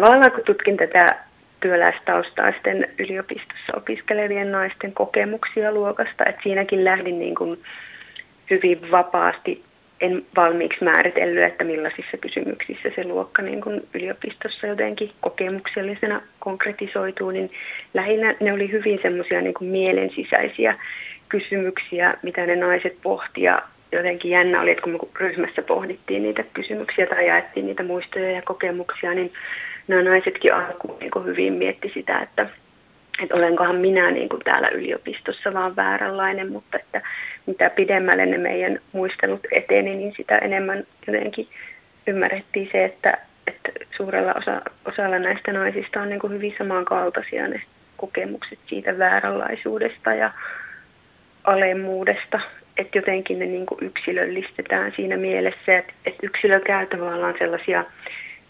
tavallaan kun tutkin tätä työläistaustaisten yliopistossa opiskelevien naisten kokemuksia luokasta, että siinäkin lähdin niin kuin hyvin vapaasti, en valmiiksi määritellyt, että millaisissa kysymyksissä se luokka niin kuin yliopistossa jotenkin kokemuksellisena konkretisoituu, niin lähinnä ne oli hyvin semmoisia niin kuin mielensisäisiä kysymyksiä, mitä ne naiset pohtia. Jotenkin jännä oli, että kun me ryhmässä pohdittiin niitä kysymyksiä tai jaettiin niitä muistoja ja kokemuksia, niin nämä naisetkin alkuun niin hyvin mietti sitä, että, että olenkohan minä niin kuin täällä yliopistossa vaan vääränlainen, mutta että mitä pidemmälle ne meidän muistelut eteni, niin sitä enemmän jotenkin ymmärrettiin se, että, että suurella osa, osalla näistä naisista on niin kuin hyvin samankaltaisia ne kokemukset siitä vääränlaisuudesta ja alemmuudesta, että jotenkin ne niin kuin yksilöllistetään siinä mielessä, että, että yksilö käy tavallaan sellaisia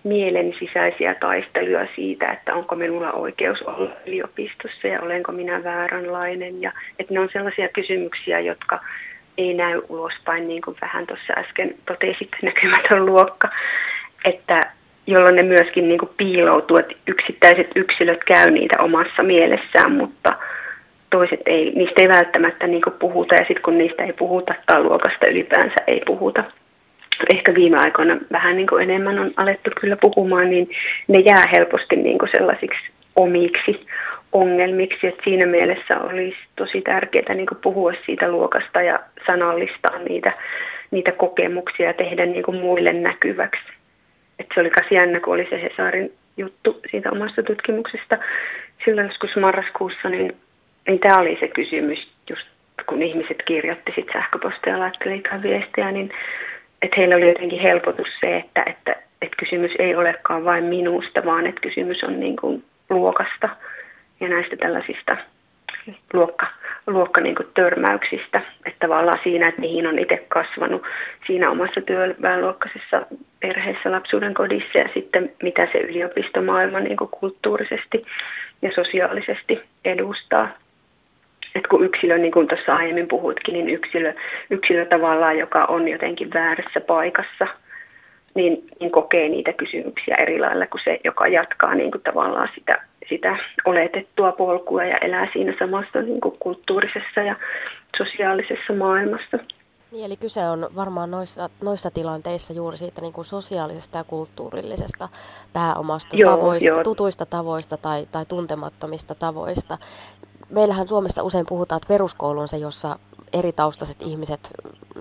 mielen sisäisiä taisteluja siitä, että onko minulla oikeus olla yliopistossa ja olenko minä vääränlainen. Ja, että ne on sellaisia kysymyksiä, jotka ei näy ulospäin, niin kuin vähän tuossa äsken totesit, näkymätön luokka, että jolloin ne myöskin niin kuin piiloutuu, että yksittäiset yksilöt käy niitä omassa mielessään, mutta toiset ei, niistä ei välttämättä niin kuin puhuta, ja sitten kun niistä ei puhuta tai luokasta ylipäänsä ei puhuta, ehkä viime aikoina vähän niin kuin enemmän on alettu kyllä puhumaan, niin ne jää helposti niin kuin sellaisiksi omiksi ongelmiksi. Et siinä mielessä olisi tosi tärkeää niin puhua siitä luokasta ja sanallistaa niitä, niitä kokemuksia ja tehdä niin kuin muille näkyväksi. Et se oli myös jännä, kun oli se Hesarin juttu siitä omasta tutkimuksesta. Silloin joskus marraskuussa, niin, niin tämä oli se kysymys, just kun ihmiset kirjoitti sit sähköpostia ja laittelivat viestiä, niin että heillä oli jotenkin helpotus se, että, että, että kysymys ei olekaan vain minusta, vaan että kysymys on niin kuin luokasta ja näistä tällaisista luokka, luokka niin kuin törmäyksistä, että tavallaan siinä, että mihin on itse kasvanut siinä omassa työväenluokkaisessa perheessä lapsuuden kodissa ja sitten mitä se yliopistomaailma niin kuin kulttuurisesti ja sosiaalisesti edustaa että kun yksilö, niin kuin tuossa aiemmin puhutkin, niin yksilö, yksilö tavallaan, joka on jotenkin väärässä paikassa, niin, niin kokee niitä kysymyksiä eri lailla kuin se, joka jatkaa niin kuin tavallaan sitä, sitä oletettua polkua ja elää siinä samassa niin kuin kulttuurisessa ja sosiaalisessa maailmassa. Niin, eli kyse on varmaan noissa, noissa tilanteissa juuri siitä niin kuin sosiaalisesta ja kulttuurillisesta pääomasta joo, tavoista, joo. tutuista tavoista tai, tai tuntemattomista tavoista meillähän Suomessa usein puhutaan, että peruskoulu on se, jossa eri taustaiset ihmiset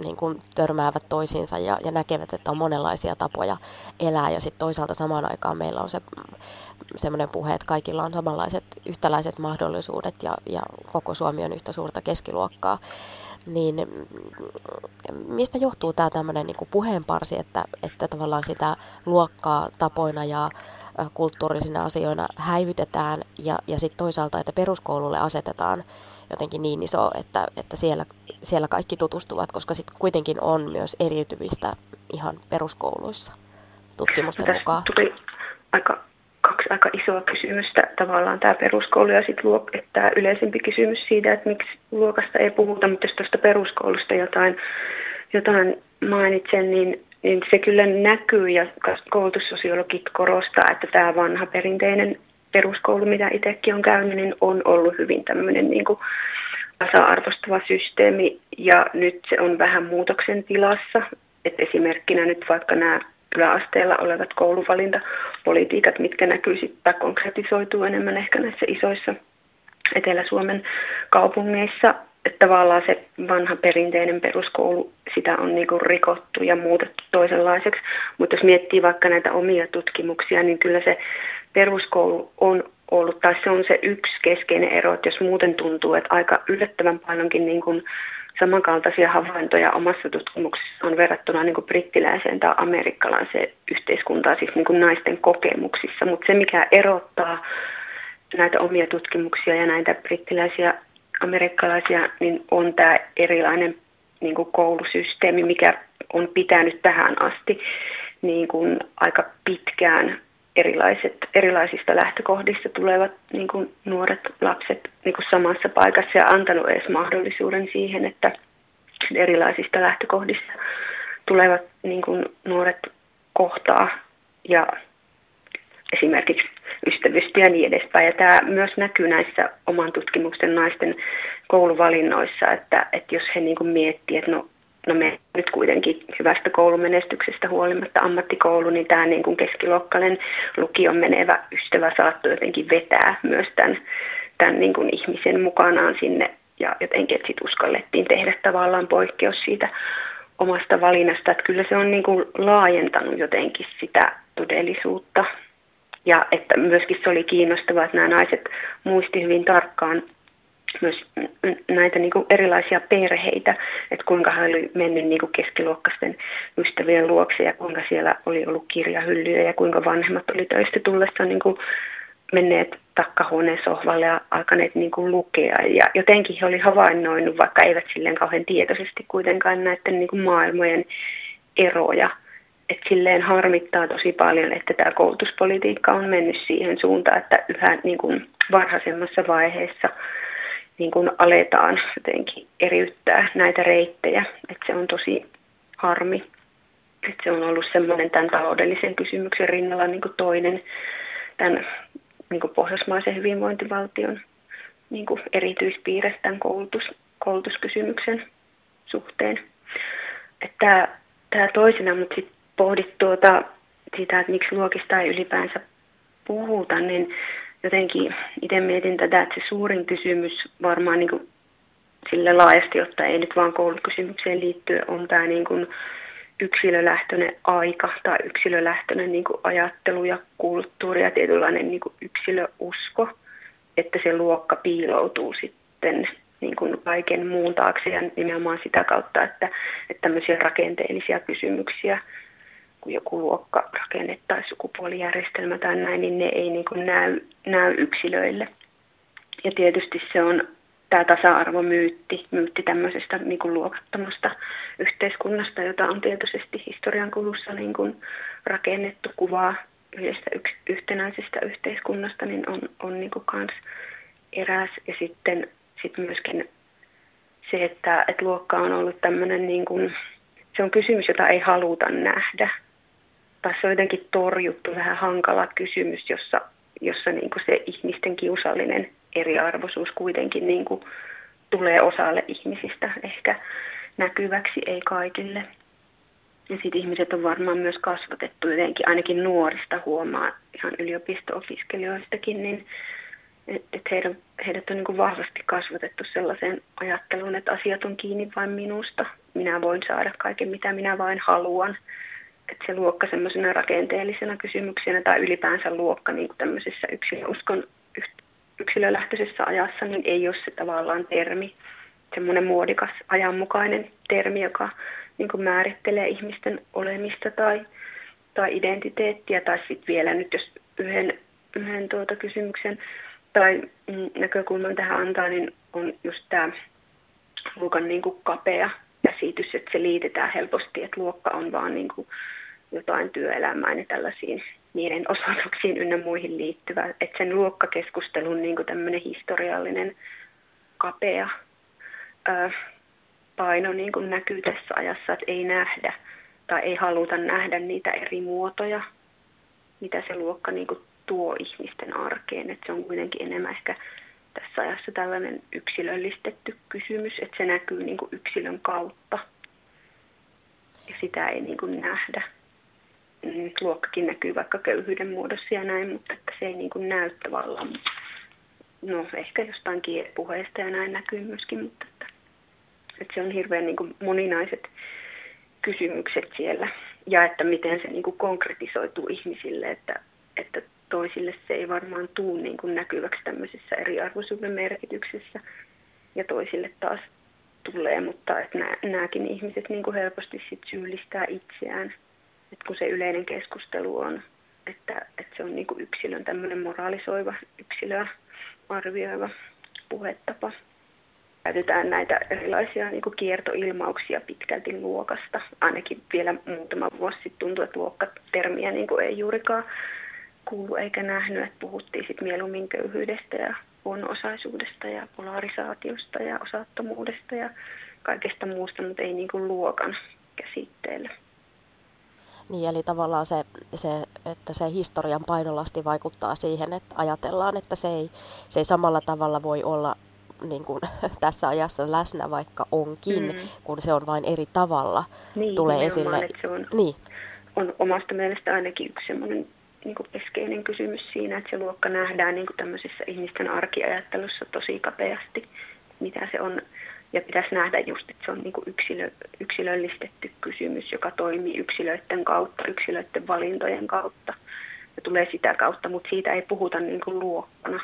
niin kuin törmäävät toisiinsa ja, ja näkevät, että on monenlaisia tapoja elää. Ja sitten toisaalta samaan aikaan meillä on se semmoinen puhe, että kaikilla on samanlaiset yhtäläiset mahdollisuudet ja, ja koko Suomi on yhtä suurta keskiluokkaa. Niin mistä johtuu tämä tämmöinen niin puheenparsi, että, että tavallaan sitä luokkaa tapoina ja kulttuurillisina asioina häivytetään ja, ja sitten toisaalta, että peruskoululle asetetaan jotenkin niin iso, että, että siellä, siellä kaikki tutustuvat, koska sitten kuitenkin on myös eriytymistä ihan peruskouluissa tutkimusten Tässä mukaan. Tuli aika, kaksi aika isoa kysymystä, tavallaan tämä peruskoulu ja sitten luok- tämä yleisempi kysymys siitä, että miksi luokasta ei puhuta, mutta jos tuosta peruskoulusta jotain, jotain mainitsen, niin niin se kyllä näkyy ja koulutussosiologit korostaa, että tämä vanha perinteinen peruskoulu, mitä itsekin on käynyt, niin on ollut hyvin tämmöinen niin kuin tasa-arvostava systeemi ja nyt se on vähän muutoksen tilassa. Et esimerkkinä nyt vaikka nämä yläasteella olevat kouluvalintapolitiikat, mitkä näkyy sitten konkretisoituu enemmän ehkä näissä isoissa Etelä-Suomen kaupungeissa, että tavallaan se vanha perinteinen peruskoulu, sitä on niin rikottu ja muutettu toisenlaiseksi. Mutta jos miettii vaikka näitä omia tutkimuksia, niin kyllä se peruskoulu on ollut, tai se on se yksi keskeinen ero, että jos muuten tuntuu, että aika yllättävän paljonkin niin kuin samankaltaisia havaintoja omassa tutkimuksessa on verrattuna niin kuin brittiläiseen tai amerikkalaiseen yhteiskuntaan, siis niin kuin naisten kokemuksissa. Mutta se, mikä erottaa näitä omia tutkimuksia ja näitä brittiläisiä amerikkalaisia, niin on tämä erilainen niin kuin koulusysteemi, mikä on pitänyt tähän asti niin kuin aika pitkään erilaiset, erilaisista lähtökohdista tulevat niin kuin nuoret lapset niin kuin samassa paikassa ja antanut edes mahdollisuuden siihen, että erilaisista lähtökohdista tulevat niin kuin nuoret kohtaa ja esimerkiksi ystävystyä ja niin edespäin. Ja tämä myös näkyy näissä oman tutkimuksen naisten kouluvalinnoissa, että, että jos he niin kuin miettii, että no, no me nyt kuitenkin hyvästä koulumenestyksestä huolimatta ammattikoulu, niin tämä niin kuin keskiluokkainen lukion menevä ystävä saattoi jotenkin vetää myös tämän, tämän niin kuin ihmisen mukanaan sinne ja jotenkin, että sitten uskallettiin tehdä tavallaan poikkeus siitä omasta valinnasta, että kyllä se on niin kuin laajentanut jotenkin sitä todellisuutta. Ja että myöskin se oli kiinnostavaa, että nämä naiset muisti hyvin tarkkaan myös näitä niin kuin erilaisia perheitä, että kuinka hän oli mennyt niin kuin keskiluokkaisten ystävien luokse ja kuinka siellä oli ollut kirjahyllyjä ja kuinka vanhemmat oli töistä tullessa niin kuin menneet takkahuoneen sohvalle ja alkaneet niin kuin lukea. Ja jotenkin he oli havainnoinut, vaikka eivät silleen kauhean tietoisesti kuitenkaan näiden niin kuin maailmojen eroja. Että silleen harmittaa tosi paljon, että tämä koulutuspolitiikka on mennyt siihen suuntaan, että yhä niin kuin varhaisemmassa vaiheessa niin kuin aletaan jotenkin eriyttää näitä reittejä. Että se on tosi harmi. Että se on ollut semmoinen tämän taloudellisen kysymyksen rinnalla niin kuin toinen tämän niin kuin pohjoismaisen hyvinvointivaltion niin kuin erityispiirre tämän koulutus, koulutuskysymyksen suhteen. Että tämä toisena, mutta sitten pohdit tuota, sitä, että miksi luokista ei ylipäänsä puhuta, niin jotenkin itse mietin tätä, että se suurin kysymys varmaan niin kuin sille laajasti, jotta ei nyt vaan koulukysymykseen liittyen, on tämä niin kuin yksilölähtöinen aika tai yksilölähtöinen niin kuin ajattelu ja kulttuuri ja tietynlainen niin kuin yksilöusko, että se luokka piiloutuu sitten niin kuin kaiken muun taakse ja nimenomaan sitä kautta, että, että tämmöisiä rakenteellisia kysymyksiä, kun joku luokka rakenne tai sukupuolijärjestelmä tai näin, niin ne ei niin kuin näy, näy yksilöille. Ja tietysti se on tämä tasa-arvomyytti, myytti tämmöisestä niin kuin luokattomasta yhteiskunnasta, jota on tietysti historian kulussa niin kuin rakennettu kuvaa yhdestä yks, yhtenäisestä yhteiskunnasta, niin on, on niin kuin kans eräs. Ja sitten sit myöskin se, että, että luokka on ollut tämmöinen, niin kuin, se on kysymys, jota ei haluta nähdä. Se on jotenkin torjuttu vähän hankala kysymys, jossa, jossa niin kuin se ihmisten kiusallinen eriarvoisuus kuitenkin niin kuin tulee osalle ihmisistä ehkä näkyväksi, ei kaikille. Ja sitten ihmiset on varmaan myös kasvatettu jotenkin, ainakin nuorista huomaa ihan yliopisto-opiskelijoistakin, niin että et heidän, heidät on niin kuin vahvasti kasvatettu sellaiseen ajatteluun, että asiat on kiinni vain minusta. Minä voin saada kaiken, mitä minä vain haluan. Että se luokka semmoisena rakenteellisena kysymyksenä tai ylipäänsä luokka niin kuin tämmöisessä yksilöuskon yksilölähtöisessä ajassa, niin ei ole se tavallaan termi, semmoinen muodikas ajanmukainen termi, joka niin kuin määrittelee ihmisten olemista tai, tai identiteettiä, tai sitten vielä nyt jos yhden, yhden tuota kysymyksen tai mm, näkökulman tähän antaa, niin on just tämä luokan niin kuin kapea käsitys, että se liitetään helposti, että luokka on vaan niin kuin jotain työelämään ja tällaisiin niiden osoituksiin ynnä muihin liittyvä. Että sen luokkakeskustelun niin tämmöinen historiallinen kapea ö, paino niin kuin näkyy tässä ajassa, että ei nähdä tai ei haluta nähdä niitä eri muotoja, mitä se luokka niin kuin tuo ihmisten arkeen. Että se on kuitenkin enemmän ehkä tässä ajassa tällainen yksilöllistetty kysymys, että se näkyy niin kuin yksilön kautta ja sitä ei niin kuin nähdä. Luokkakin näkyy vaikka köyhyyden muodossa ja näin, mutta että se ei niin kuin näy tavallaan. No ehkä jostain puheesta ja näin näkyy myöskin, mutta että, että se on hirveän niin kuin moninaiset kysymykset siellä ja että miten se niin kuin konkretisoituu ihmisille, että, että toisille se ei varmaan tuu niin kuin näkyväksi tämmöisessä eriarvoisuuden merkityksessä ja toisille taas tulee, mutta että nämä, nämäkin ihmiset niin kuin helposti sit syyllistää itseään että kun se yleinen keskustelu on, että, että se on niin kuin yksilön tämmöinen moraalisoiva, yksilöä arvioiva puhetapa. Käytetään näitä erilaisia niin kuin kiertoilmauksia pitkälti luokasta. Ainakin vielä muutama vuosi sitten tuntui, että luokkatermiä niin kuin ei juurikaan kuulu eikä nähnyt, että puhuttiin sitten mieluummin köyhyydestä ja huono-osaisuudesta ja polarisaatiosta ja osattomuudesta ja kaikesta muusta, mutta ei niin kuin luokan käsitteellä. Niin, eli tavallaan se, se, että se historian painolasti vaikuttaa siihen, että ajatellaan, että se ei, se ei samalla tavalla voi olla niin kuin, tässä ajassa läsnä, vaikka onkin, mm. kun se on vain eri tavalla niin, tulee esille. Se on, niin. on omasta mielestä ainakin yksi semmoinen niin kuin keskeinen kysymys siinä, että se luokka nähdään niin kuin tämmöisessä ihmisten arkiajattelussa tosi kapeasti, mitä se on. Ja pitäisi nähdä just, että se on niin kuin yksilö, yksilöllistetty kysymys, joka toimii yksilöiden kautta, yksilöiden valintojen kautta. Ja tulee sitä kautta, mutta siitä ei puhuta niin kuin luokkana.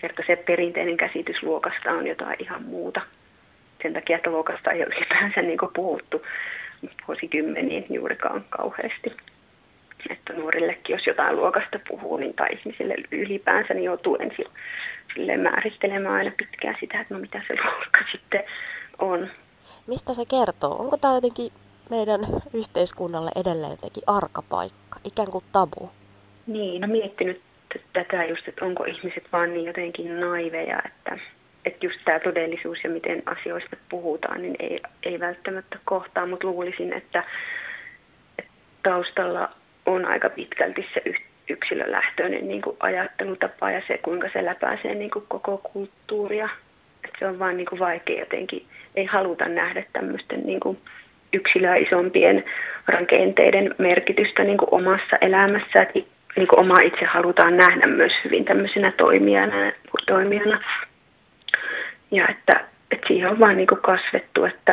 Kerta se perinteinen käsitys luokasta on jotain ihan muuta. Sen takia, että luokasta ei ole ylipäänsä niin kuin puhuttu vuosikymmeniin juurikaan kauheasti että nuorillekin, jos jotain luokasta puhuu, niin, tai ihmisille ylipäänsä, niin joutuu ensin sille määrittelemään aina pitkään sitä, että no mitä se luokka sitten on. Mistä se kertoo? Onko tämä jotenkin meidän yhteiskunnalle edelleen jotenkin arkapaikka, ikään kuin tabu? Niin, no miettinyt tätä just, että onko ihmiset vaan niin jotenkin naiveja, että, että just tämä todellisuus ja miten asioista puhutaan, niin ei, ei välttämättä kohtaa, mutta luulisin, että, että taustalla on aika pitkälti se yksilölähtöinen niin kuin ajattelutapa ja se, kuinka se läpäisee niin kuin koko kulttuuria. Et se on vaan niin kuin vaikea jotenkin, ei haluta nähdä tämmöisten niin kuin yksilöä isompien rakenteiden merkitystä niin kuin omassa elämässä. Et niin kuin oma itse halutaan nähdä myös hyvin tämmöisenä toimijana. toimijana. Ja että, että siihen on vaan niin kuin kasvettu, että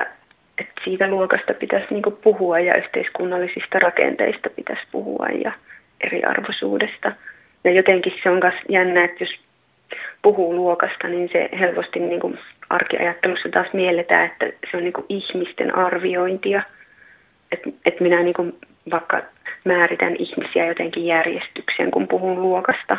että siitä luokasta pitäisi niin puhua ja yhteiskunnallisista rakenteista pitäisi puhua ja eriarvoisuudesta. Ja jotenkin se on myös jännä, että jos puhuu luokasta, niin se helposti niin kuin arkiajattelussa taas mielletään, että se on niin kuin ihmisten arviointia. Että et minä niin kuin vaikka määritän ihmisiä jotenkin järjestykseen, kun puhun luokasta,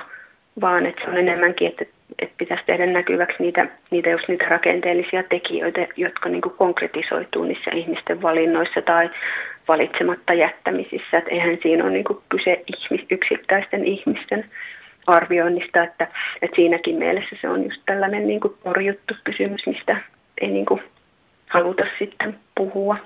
vaan että se on enemmänkin, että että pitäisi tehdä näkyväksi niitä, niitä, just niitä rakenteellisia tekijöitä, jotka niin kuin konkretisoituu niissä ihmisten valinnoissa tai valitsematta jättämisissä. Että eihän siinä ole niin kuin kyse ihmis, yksittäisten ihmisten arvioinnista, että, että siinäkin mielessä se on just tällainen niin kuin torjuttu kysymys, mistä ei niin kuin haluta sitten puhua.